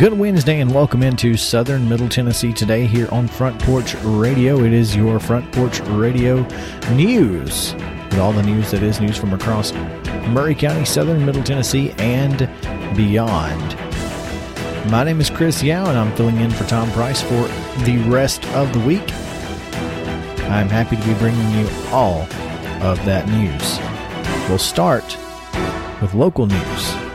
Good Wednesday and welcome into Southern Middle Tennessee today here on Front Porch Radio. It is your Front Porch Radio news with all the news that is news from across Maury County, Southern Middle Tennessee, and beyond. My name is Chris Yao and I'm filling in for Tom Price for the rest of the week. I'm happy to be bringing you all of that news. We'll start with local news.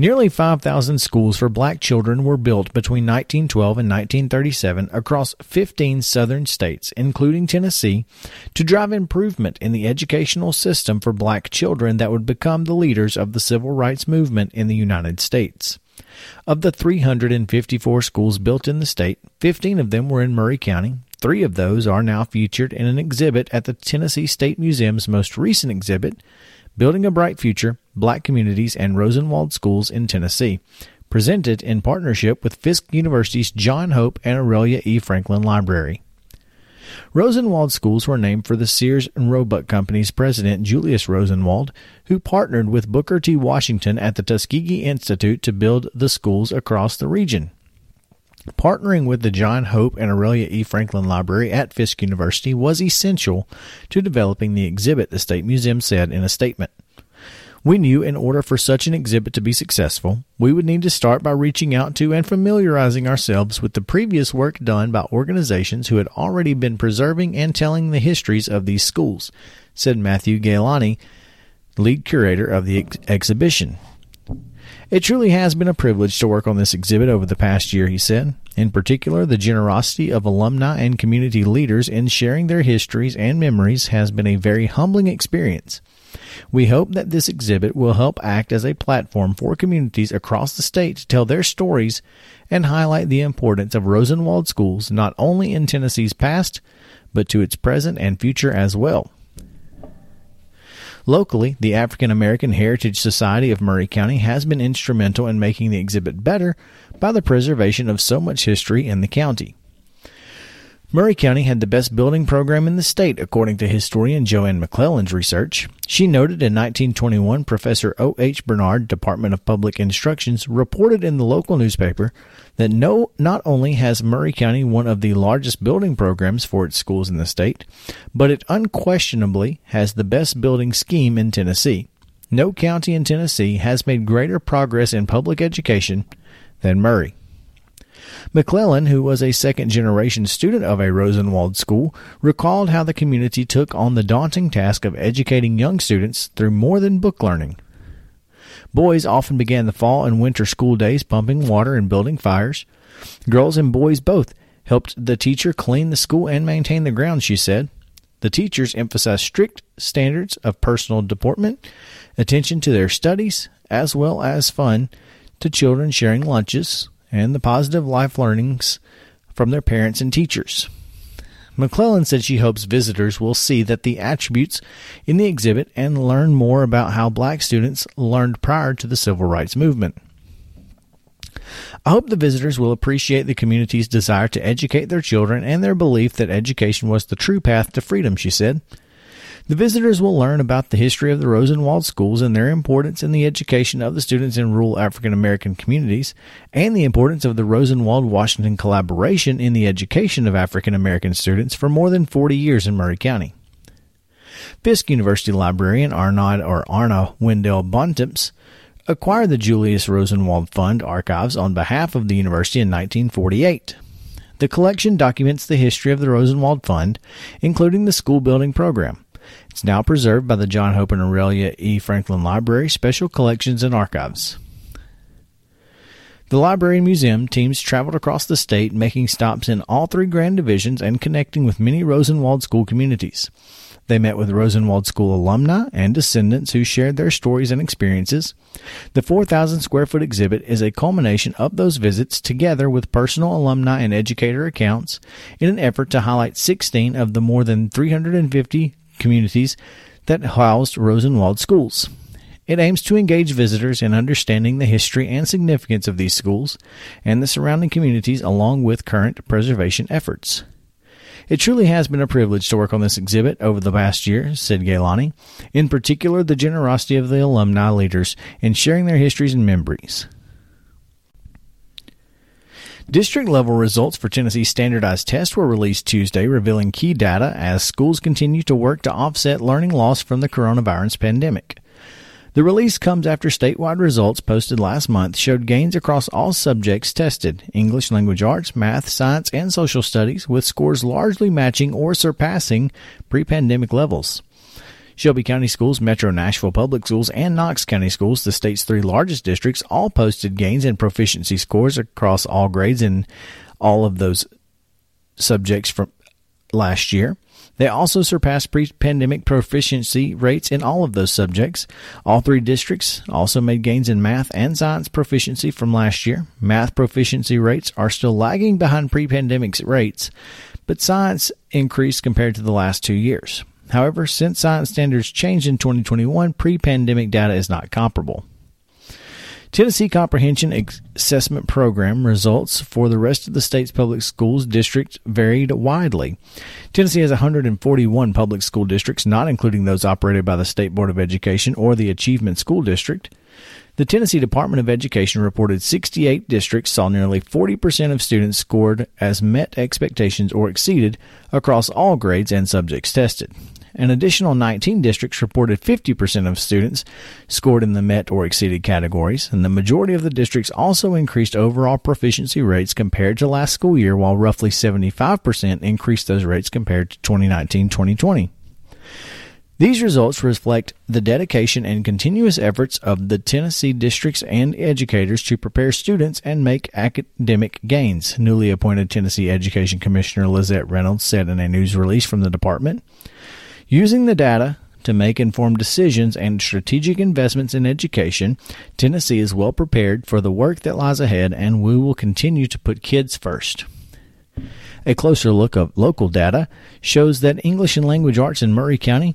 Nearly 5,000 schools for black children were built between 1912 and 1937 across 15 southern states, including Tennessee, to drive improvement in the educational system for black children that would become the leaders of the civil rights movement in the United States. Of the 354 schools built in the state, 15 of them were in Maury County. Three of those are now featured in an exhibit at the Tennessee State Museum's most recent exhibit, Building a Bright Future Black Communities and Rosenwald Schools in Tennessee, presented in partnership with Fisk University's John Hope and Aurelia E. Franklin Library. Rosenwald schools were named for the Sears and Roebuck Company's president Julius Rosenwald, who partnered with Booker T. Washington at the Tuskegee Institute to build the schools across the region. Partnering with the John Hope and Aurelia E. Franklin Library at Fisk University was essential to developing the exhibit, the State Museum said in a statement. We knew in order for such an exhibit to be successful, we would need to start by reaching out to and familiarizing ourselves with the previous work done by organizations who had already been preserving and telling the histories of these schools, said Matthew Gailani, lead curator of the ex- exhibition. It truly has been a privilege to work on this exhibit over the past year, he said. In particular, the generosity of alumni and community leaders in sharing their histories and memories has been a very humbling experience. We hope that this exhibit will help act as a platform for communities across the state to tell their stories and highlight the importance of Rosenwald schools not only in Tennessee's past, but to its present and future as well. Locally, the African American Heritage Society of Maury County has been instrumental in making the exhibit better by the preservation of so much history in the county. Maury County had the best building program in the state, according to historian Joanne McClellan's research. She noted in 1921 Professor O. H. Bernard, Department of Public Instructions, reported in the local newspaper that no, not only has Maury County one of the largest building programs for its schools in the state, but it unquestionably has the best building scheme in Tennessee. No county in Tennessee has made greater progress in public education than Maury. McClellan, who was a second generation student of a Rosenwald school, recalled how the community took on the daunting task of educating young students through more than book learning. Boys often began the fall and winter school days pumping water and building fires. Girls and boys both helped the teacher clean the school and maintain the grounds, she said. The teachers emphasized strict standards of personal deportment, attention to their studies, as well as fun to children sharing lunches, and the positive life learnings from their parents and teachers. McClellan said she hopes visitors will see that the attributes in the exhibit and learn more about how black students learned prior to the civil rights movement. I hope the visitors will appreciate the community's desire to educate their children and their belief that education was the true path to freedom, she said. The visitors will learn about the history of the Rosenwald schools and their importance in the education of the students in rural African American communities, and the importance of the Rosenwald Washington collaboration in the education of African American students for more than 40 years in Maury County. Fisk University librarian Arnaud or Arna Wendell Bontemps acquired the Julius Rosenwald Fund archives on behalf of the university in 1948. The collection documents the history of the Rosenwald Fund, including the school building program. It's now preserved by the John Hope and Aurelia E. Franklin Library Special Collections and Archives. The library and museum teams traveled across the state, making stops in all three grand divisions and connecting with many Rosenwald school communities. They met with Rosenwald School alumni and descendants who shared their stories and experiences. The 4,000 square foot exhibit is a culmination of those visits together with personal alumni and educator accounts in an effort to highlight 16 of the more than 350 communities that housed Rosenwald schools. It aims to engage visitors in understanding the history and significance of these schools and the surrounding communities along with current preservation efforts. It truly has been a privilege to work on this exhibit over the past year, said Gailani. In particular, the generosity of the alumni leaders in sharing their histories and memories. District level results for Tennessee's standardized tests were released Tuesday, revealing key data as schools continue to work to offset learning loss from the coronavirus pandemic. The release comes after statewide results posted last month showed gains across all subjects tested English language arts, math, science, and social studies, with scores largely matching or surpassing pre pandemic levels. Shelby County Schools, Metro Nashville Public Schools, and Knox County Schools, the state's three largest districts, all posted gains in proficiency scores across all grades in all of those subjects from last year. They also surpassed pre pandemic proficiency rates in all of those subjects. All three districts also made gains in math and science proficiency from last year. Math proficiency rates are still lagging behind pre pandemic rates, but science increased compared to the last two years. However, since science standards changed in 2021, pre pandemic data is not comparable. Tennessee Comprehensive Assessment Program results for the rest of the state's public schools district varied widely. Tennessee has 141 public school districts, not including those operated by the State Board of Education or the Achievement School District. The Tennessee Department of Education reported 68 districts saw nearly 40% of students scored as met expectations or exceeded across all grades and subjects tested. An additional 19 districts reported 50% of students scored in the met or exceeded categories, and the majority of the districts also increased overall proficiency rates compared to last school year, while roughly 75% increased those rates compared to 2019 2020. These results reflect the dedication and continuous efforts of the Tennessee districts and educators to prepare students and make academic gains, newly appointed Tennessee Education Commissioner Lizette Reynolds said in a news release from the department. Using the data to make informed decisions and strategic investments in education, Tennessee is well prepared for the work that lies ahead, and we will continue to put kids first. A closer look of local data shows that English and language arts in Maury County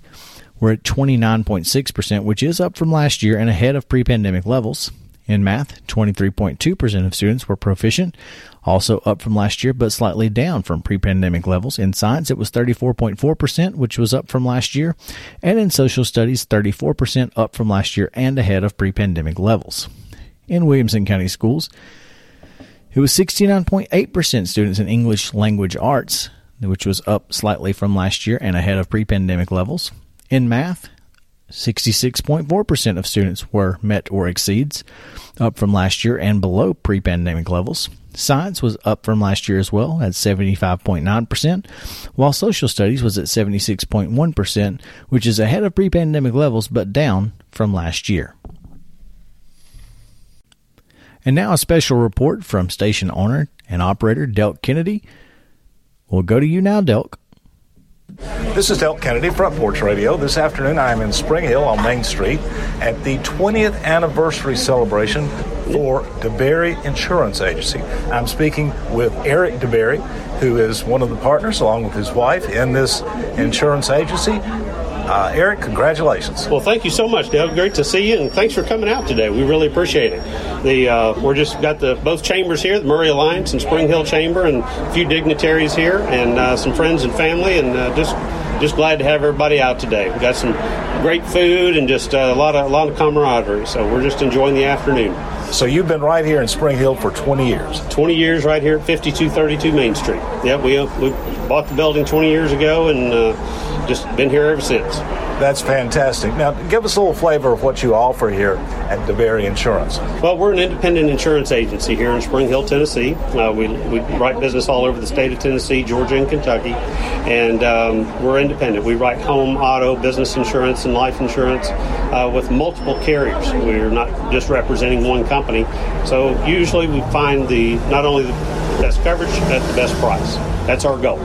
were at 29.6%, which is up from last year and ahead of pre pandemic levels. In math, 23.2% of students were proficient, also up from last year, but slightly down from pre pandemic levels. In science, it was 34.4%, which was up from last year. And in social studies, 34% up from last year and ahead of pre pandemic levels. In Williamson County Schools, it was 69.8% students in English language arts, which was up slightly from last year and ahead of pre pandemic levels. In math, 66.4% of students were met or exceeds, up from last year and below pre pandemic levels. Science was up from last year as well at 75.9%, while social studies was at 76.1%, which is ahead of pre pandemic levels but down from last year. And now a special report from station owner and operator Delk Kennedy. We'll go to you now, Delk. This is Delk Kennedy, Front Porch Radio. This afternoon I am in Spring Hill on Main Street at the 20th anniversary celebration for DeBerry Insurance Agency. I'm speaking with Eric DeBerry, who is one of the partners, along with his wife, in this insurance agency. Uh, Eric, congratulations. Well, thank you so much, Dale. Great to see you, and thanks for coming out today. We really appreciate it. The uh, we're just got the both chambers here, the Maury Alliance and Spring Hill Chamber, and a few dignitaries here, and uh, some friends and family, and uh, just just glad to have everybody out today. We got some great food and just uh, a lot of a lot of camaraderie. So we're just enjoying the afternoon. So you've been right here in Spring Hill for 20 years. 20 years right here at 5232 Main Street. Yep, we we bought the building 20 years ago and uh, just been here ever since. That's fantastic. Now, give us a little flavor of what you offer here at DeBerry Insurance. Well, we're an independent insurance agency here in Spring Hill, Tennessee. Uh, we, we write business all over the state of Tennessee, Georgia, and Kentucky, and um, we're independent. We write home, auto, business insurance, and life insurance uh, with multiple carriers. We're not just representing one company. So usually we find the not only the best coverage at the best price. That's our goal.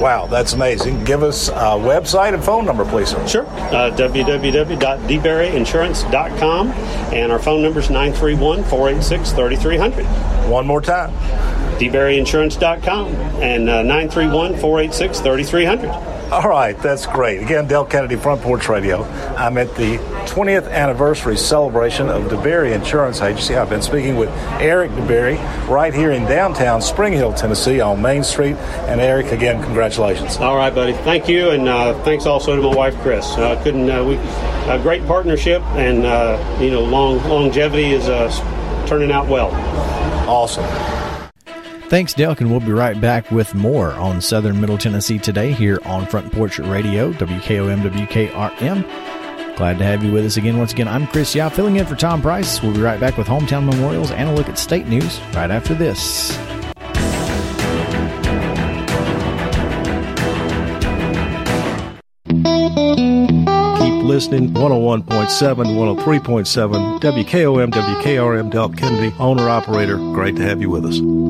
Wow, that's amazing. Give us a website and phone number, please, sir. Sure. Uh, www.deberryinsurance.com. And our phone number is 931 486 3300. One more time. deberryinsurance.com and uh, 931 486 3300. All right, that's great. Again, Del Kennedy, Front Porch Radio. I'm at the 20th anniversary celebration of DeBerry Insurance Agency. I've been speaking with Eric DeBerry right here in downtown Spring Hill, Tennessee on Main Street. And Eric, again, congratulations. All right, buddy. Thank you, and uh, thanks also to my wife, Chris. Uh, couldn't uh, we? A great partnership, and uh, you know, long longevity is uh, turning out well. Awesome. Thanks, Delk, and we'll be right back with more on Southern Middle Tennessee today here on Front Porch Radio, WKOM, WKRM. Glad to have you with us again. Once again, I'm Chris Yao, filling in for Tom Price. We'll be right back with hometown memorials and a look at state news right after this. Keep listening 101.7, 103.7, WKOM, WKRM, Del Kennedy, owner operator. Great to have you with us.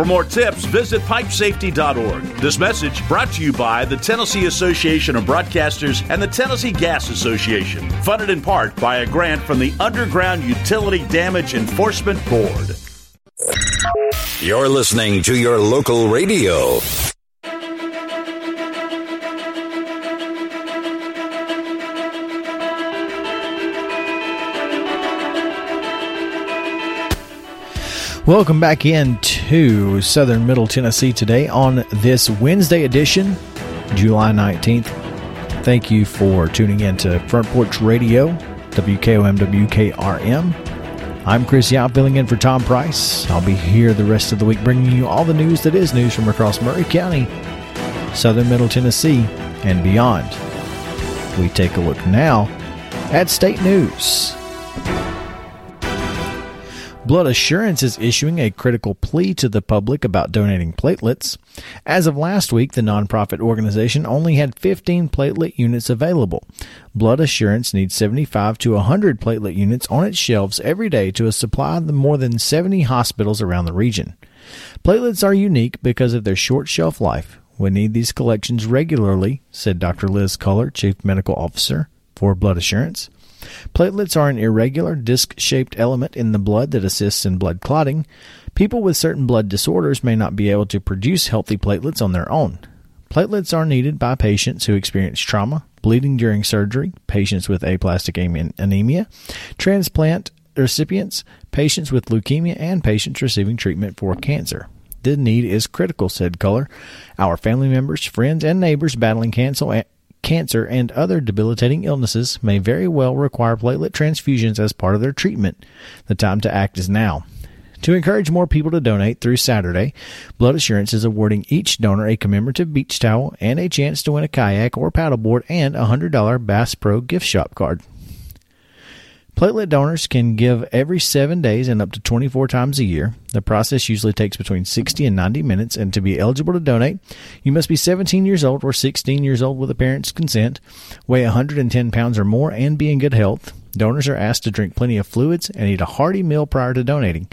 For more tips, visit pipesafety.org. This message brought to you by the Tennessee Association of Broadcasters and the Tennessee Gas Association, funded in part by a grant from the Underground Utility Damage Enforcement Board. You're listening to your local radio. Welcome back into Southern Middle Tennessee today on this Wednesday edition, July 19th. Thank you for tuning in to Front Porch Radio, WKOM, WKRM. I'm Chris Yao filling in for Tom Price. I'll be here the rest of the week bringing you all the news that is news from across Maury County, southern Middle Tennessee, and beyond. We take a look now at state news. Blood Assurance is issuing a critical plea to the public about donating platelets. As of last week, the nonprofit organization only had 15 platelet units available. Blood Assurance needs 75 to 100 platelet units on its shelves every day to supply the more than 70 hospitals around the region. Platelets are unique because of their short shelf life. We need these collections regularly, said Dr. Liz Culler, Chief Medical Officer for Blood Assurance. Platelets are an irregular disc shaped element in the blood that assists in blood clotting. People with certain blood disorders may not be able to produce healthy platelets on their own. Platelets are needed by patients who experience trauma, bleeding during surgery, patients with aplastic anemia, transplant recipients, patients with leukemia, and patients receiving treatment for cancer. The need is critical, said Culler. Our family members, friends, and neighbors battling cancer cancer, and other debilitating illnesses may very well require platelet transfusions as part of their treatment. The time to act is now. To encourage more people to donate through Saturday, Blood Assurance is awarding each donor a commemorative beach towel and a chance to win a kayak or paddleboard and a $100 Bass Pro gift shop card. Platelet donors can give every seven days and up to 24 times a year. The process usually takes between 60 and 90 minutes, and to be eligible to donate, you must be 17 years old or 16 years old with a parent's consent, weigh 110 pounds or more, and be in good health. Donors are asked to drink plenty of fluids and eat a hearty meal prior to donating.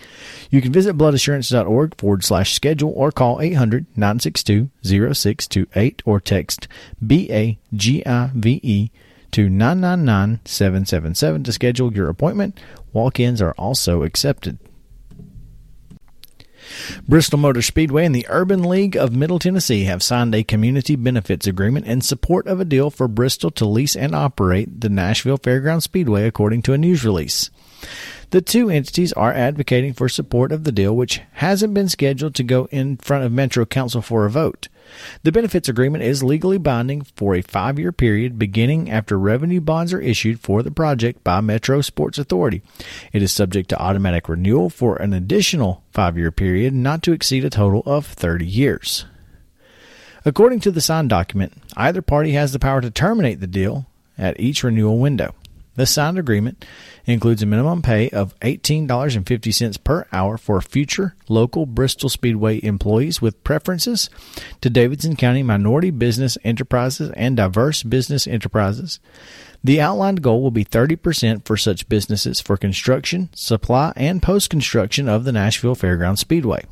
You can visit bloodassurance.org forward slash schedule or call 800 962 0628 or text BAGIVE to 999 777 to schedule your appointment. Walk ins are also accepted. Bristol Motor Speedway and the Urban League of Middle Tennessee have signed a community benefits agreement in support of a deal for Bristol to lease and operate the Nashville Fairground Speedway, according to a news release. The two entities are advocating for support of the deal, which hasn't been scheduled to go in front of Metro Council for a vote. The benefits agreement is legally binding for a five year period beginning after revenue bonds are issued for the project by Metro Sports Authority. It is subject to automatic renewal for an additional five year period not to exceed a total of 30 years. According to the signed document, either party has the power to terminate the deal at each renewal window. The signed agreement includes a minimum pay of $18.50 per hour for future local Bristol Speedway employees with preferences to Davidson County minority business enterprises and diverse business enterprises. The outlined goal will be 30% for such businesses for construction, supply, and post construction of the Nashville Fairgrounds Speedway.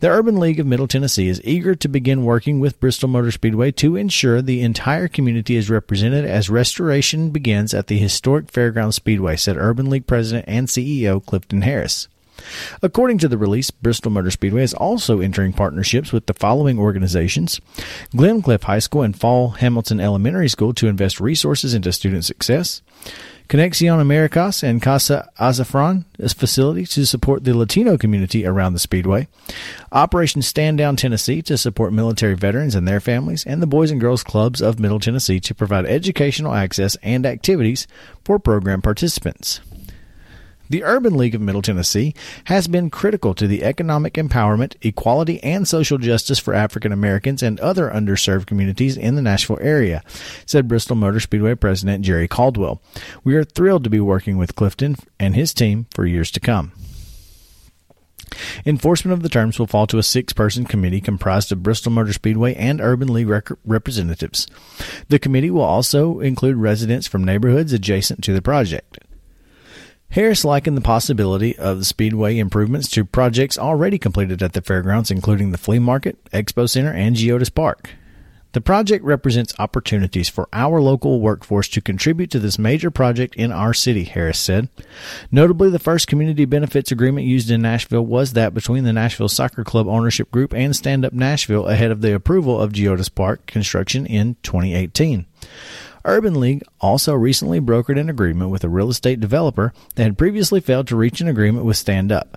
The Urban League of Middle Tennessee is eager to begin working with Bristol Motor Speedway to ensure the entire community is represented as restoration begins at the historic Fairground Speedway, said Urban League President and CEO Clifton Harris. According to the release, Bristol Motor Speedway is also entering partnerships with the following organizations Glencliff High School and Fall Hamilton Elementary School to invest resources into student success. Conexion Americas and Casa Azafran facility to support the Latino community around the Speedway. Operation Stand Down Tennessee to support military veterans and their families, and the Boys and Girls Clubs of Middle Tennessee to provide educational access and activities for program participants. The Urban League of Middle Tennessee has been critical to the economic empowerment, equality, and social justice for African Americans and other underserved communities in the Nashville area, said Bristol Motor Speedway President Jerry Caldwell. We are thrilled to be working with Clifton and his team for years to come. Enforcement of the terms will fall to a six person committee comprised of Bristol Motor Speedway and Urban League rec- representatives. The committee will also include residents from neighborhoods adjacent to the project. Harris likened the possibility of the Speedway improvements to projects already completed at the fairgrounds, including the flea market, expo center, and Geodis Park. The project represents opportunities for our local workforce to contribute to this major project in our city, Harris said. Notably, the first community benefits agreement used in Nashville was that between the Nashville Soccer Club ownership group and Stand Up Nashville ahead of the approval of Geodis Park construction in 2018. Urban League also recently brokered an agreement with a real estate developer that had previously failed to reach an agreement with Stand Up.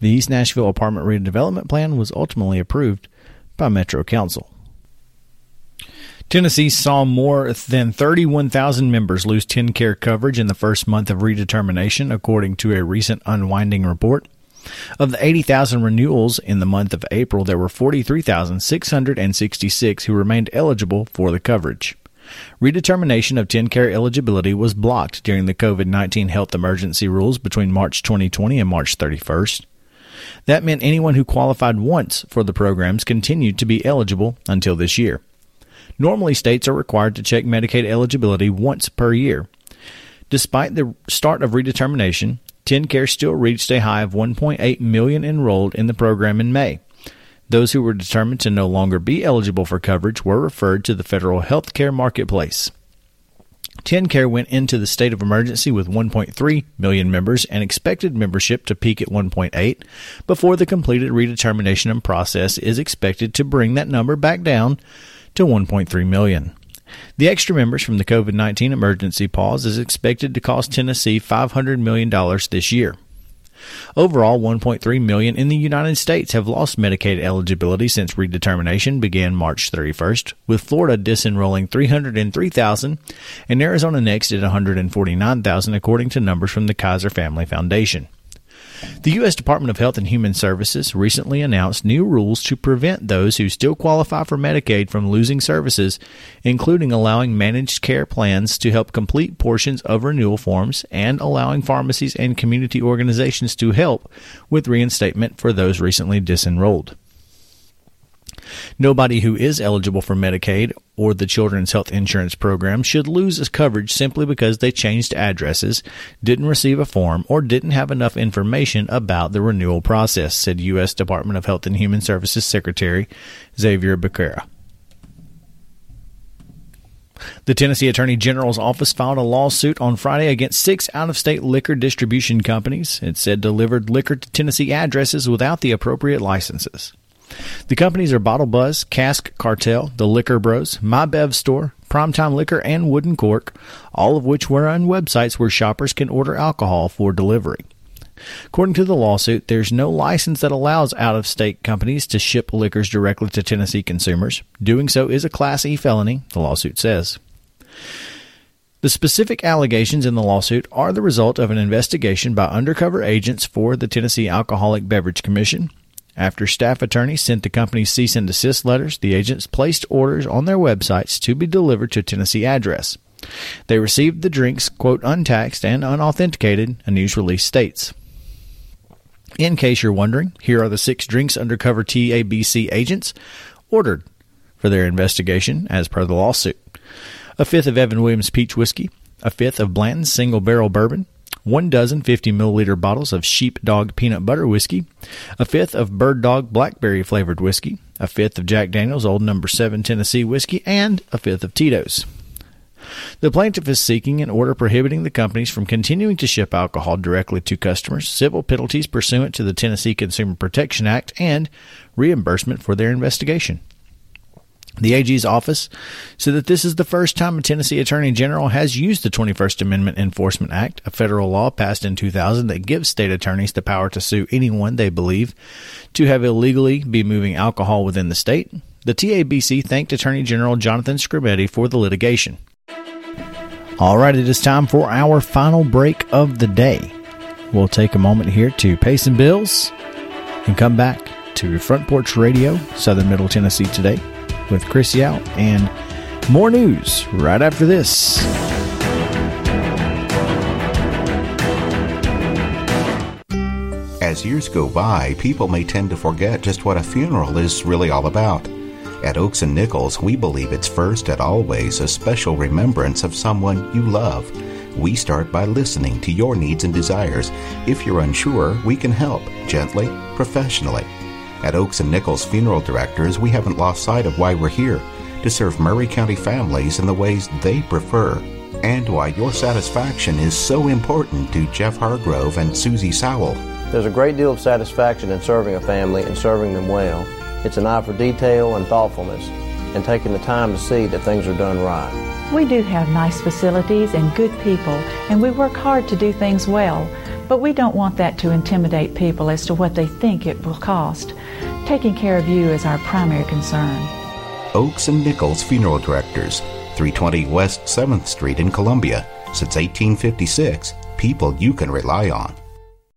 The East Nashville apartment redevelopment plan was ultimately approved by Metro Council. Tennessee saw more than 31,000 members lose TennCare coverage in the first month of redetermination, according to a recent unwinding report. Of the 80,000 renewals in the month of April, there were 43,666 who remained eligible for the coverage. Redetermination of TennCare eligibility was blocked during the COVID 19 health emergency rules between March 2020 and March 31st. That meant anyone who qualified once for the programs continued to be eligible until this year. Normally, states are required to check Medicaid eligibility once per year. Despite the start of redetermination, TennCare still reached a high of 1.8 million enrolled in the program in May. Those who were determined to no longer be eligible for coverage were referred to the federal health care marketplace. TennCare went into the state of emergency with 1.3 million members and expected membership to peak at 1.8 before the completed redetermination and process is expected to bring that number back down to 1.3 million. The extra members from the COVID 19 emergency pause is expected to cost Tennessee $500 million this year. Overall, 1.3 million in the United States have lost Medicaid eligibility since redetermination began March 31st, with Florida disenrolling 303,000 and Arizona next at 149,000 according to numbers from the Kaiser Family Foundation. The U.S. Department of Health and Human Services recently announced new rules to prevent those who still qualify for Medicaid from losing services, including allowing managed care plans to help complete portions of renewal forms and allowing pharmacies and community organizations to help with reinstatement for those recently disenrolled. Nobody who is eligible for Medicaid or the Children's Health Insurance Program should lose coverage simply because they changed addresses, didn't receive a form, or didn't have enough information about the renewal process, said U.S. Department of Health and Human Services Secretary Xavier Becerra. The Tennessee Attorney General's office filed a lawsuit on Friday against six out of state liquor distribution companies. It said delivered liquor to Tennessee addresses without the appropriate licenses. The companies are Bottle Buzz, Cask Cartel, The Liquor Bros, My Bev Store, Primetime Liquor, and Wooden Cork, all of which were on websites where shoppers can order alcohol for delivery. According to the lawsuit, there's no license that allows out of state companies to ship liquors directly to Tennessee consumers. Doing so is a Class E felony, the lawsuit says. The specific allegations in the lawsuit are the result of an investigation by undercover agents for the Tennessee Alcoholic Beverage Commission after staff attorneys sent the company's cease and desist letters, the agents placed orders on their websites to be delivered to Tennessee address. They received the drinks, quote, untaxed and unauthenticated, a news release states. In case you're wondering, here are the six drinks undercover TABC agents ordered for their investigation as per the lawsuit. A fifth of Evan Williams peach whiskey, a fifth of Blanton's single barrel bourbon, one dozen 50 milliliter bottles of Sheepdog peanut butter whiskey, a fifth of Bird Dog blackberry flavored whiskey, a fifth of Jack Daniels Old Number 7 Tennessee whiskey, and a fifth of Tito's. The plaintiff is seeking an order prohibiting the companies from continuing to ship alcohol directly to customers, civil penalties pursuant to the Tennessee Consumer Protection Act, and reimbursement for their investigation. The AG's office said that this is the first time a Tennessee Attorney General has used the 21st Amendment Enforcement Act, a federal law passed in 2000 that gives state attorneys the power to sue anyone they believe to have illegally be moving alcohol within the state. The TABC thanked Attorney General Jonathan Skrmetti for the litigation. All right, it is time for our final break of the day. We'll take a moment here to pay some bills and come back to Front Porch Radio, Southern Middle Tennessee today with Chris Yow and more news right after this. As years go by, people may tend to forget just what a funeral is really all about. At Oakes and Nichols, we believe it's first and always a special remembrance of someone you love. We start by listening to your needs and desires. If you're unsure, we can help gently, professionally. At Oakes and Nichols Funeral Directors, we haven't lost sight of why we're here to serve Maury County families in the ways they prefer, and why your satisfaction is so important to Jeff Hargrove and Susie Sowell. There's a great deal of satisfaction in serving a family and serving them well. It's an eye for detail and thoughtfulness, and taking the time to see that things are done right. We do have nice facilities and good people, and we work hard to do things well. But we don't want that to intimidate people as to what they think it will cost. Taking care of you is our primary concern. Oakes and Nichols Funeral Directors, 320 West 7th Street in Columbia. Since 1856, people you can rely on.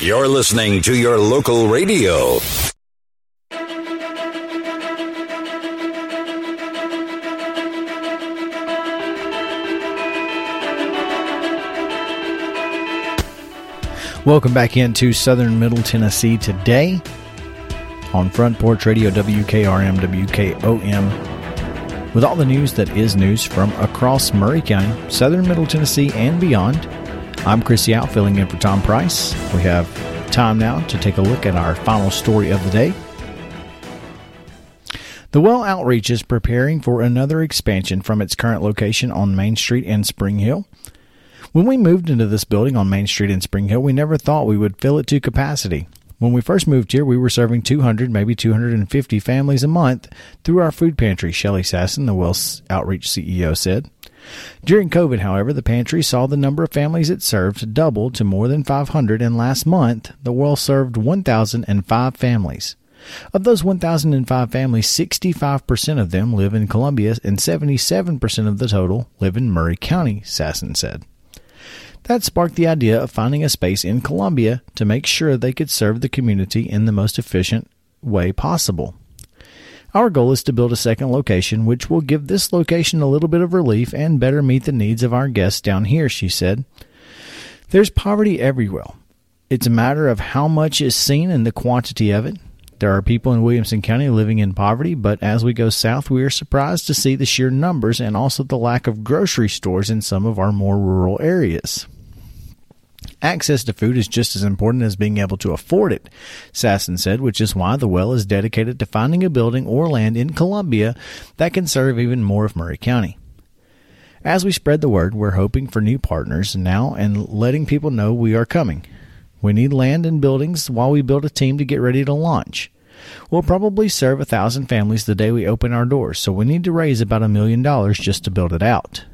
You're listening to your local radio. Welcome back into Southern Middle Tennessee today on Front Porch Radio WKRM WKOM with all the news that is news from across Maury County, Southern Middle Tennessee, and beyond. I'm Chris Yao filling in for Tom Price. We have time now to take a look at our final story of the day. The Well Outreach is preparing for another expansion from its current location on Main Street in Spring Hill. When we moved into this building on Main Street in Spring Hill, we never thought we would fill it to capacity. When we first moved here, we were serving 200, maybe 250 families a month through our food pantry, Shelley Sasson, the Well Outreach CEO, said. During COVID, however, the pantry saw the number of families it served double to more than 500, and last month, the Well served 1,005 families. Of those 1,005 families, 65% of them live in Columbia, and 77% of the total live in Maury County, Sasson said. That sparked the idea of finding a space in Columbia to make sure they could serve the community in the most efficient way possible. Our goal is to build a second location, which will give this location a little bit of relief and better meet the needs of our guests down here, she said. There's poverty everywhere. It's a matter of how much is seen and the quantity of it. There are people in Williamson County living in poverty, but as we go south, we are surprised to see the sheer numbers and also the lack of grocery stores in some of our more rural areas. Access to food is just as important as being able to afford it, Sasson said, which is why the well is dedicated to finding a building or land in Columbia that can serve even more of Maury County. As we spread the word, we're hoping for new partners now and letting people know we are coming. We need land and buildings while we build a team to get ready to launch. We'll probably serve a thousand families the day we open our doors, so we need to raise about a million dollars just to build it out.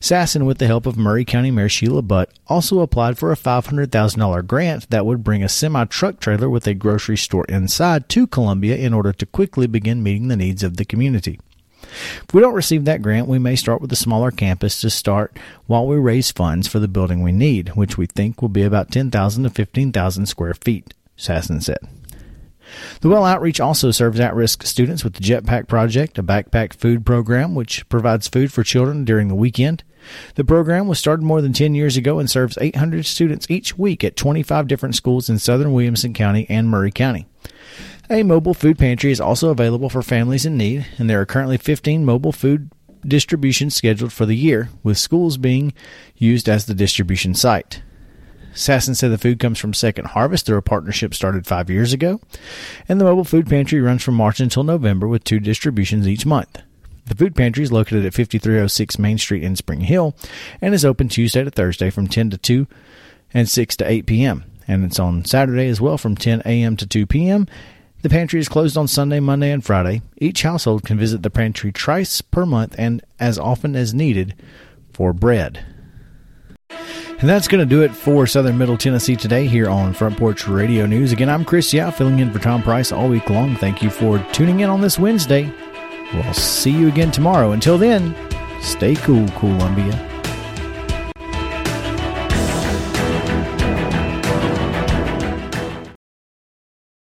Sasson, with the help of Maury County Mayor Sheila Butt, also applied for a $500,000 grant that would bring a semi truck trailer with a grocery store inside to Columbia in order to quickly begin meeting the needs of the community. If we don't receive that grant, we may start with a smaller campus to start while we raise funds for the building we need, which we think will be about 10,000 to 15,000 square feet, Sasson said. The Well Outreach also serves at risk students with the Jetpack Project, a backpack food program which provides food for children during the weekend. The program was started more than 10 years ago and serves 800 students each week at 25 different schools in southern Williamson County and Maury County. A mobile food pantry is also available for families in need, and there are currently 15 mobile food distributions scheduled for the year, with schools being used as the distribution site. Sasson said the food comes from Second Harvest through a partnership started five years ago, and the mobile food pantry runs from March until November with two distributions each month. The food pantry is located at 5306 Main Street in Spring Hill and is open Tuesday to Thursday from 10 to 2 and 6 to 8 p.m. And it's on Saturday as well from 10 a.m. to 2 p.m. The pantry is closed on Sunday, Monday, and Friday. Each household can visit the pantry twice per month and as often as needed for bread. And that's going to do it for Southern Middle Tennessee today here on Front Porch Radio News. Again, I'm Chris Yao, filling in for Tom Price all week long. Thank you for tuning in on this Wednesday. We'll see you again tomorrow. Until then, stay cool, Columbia.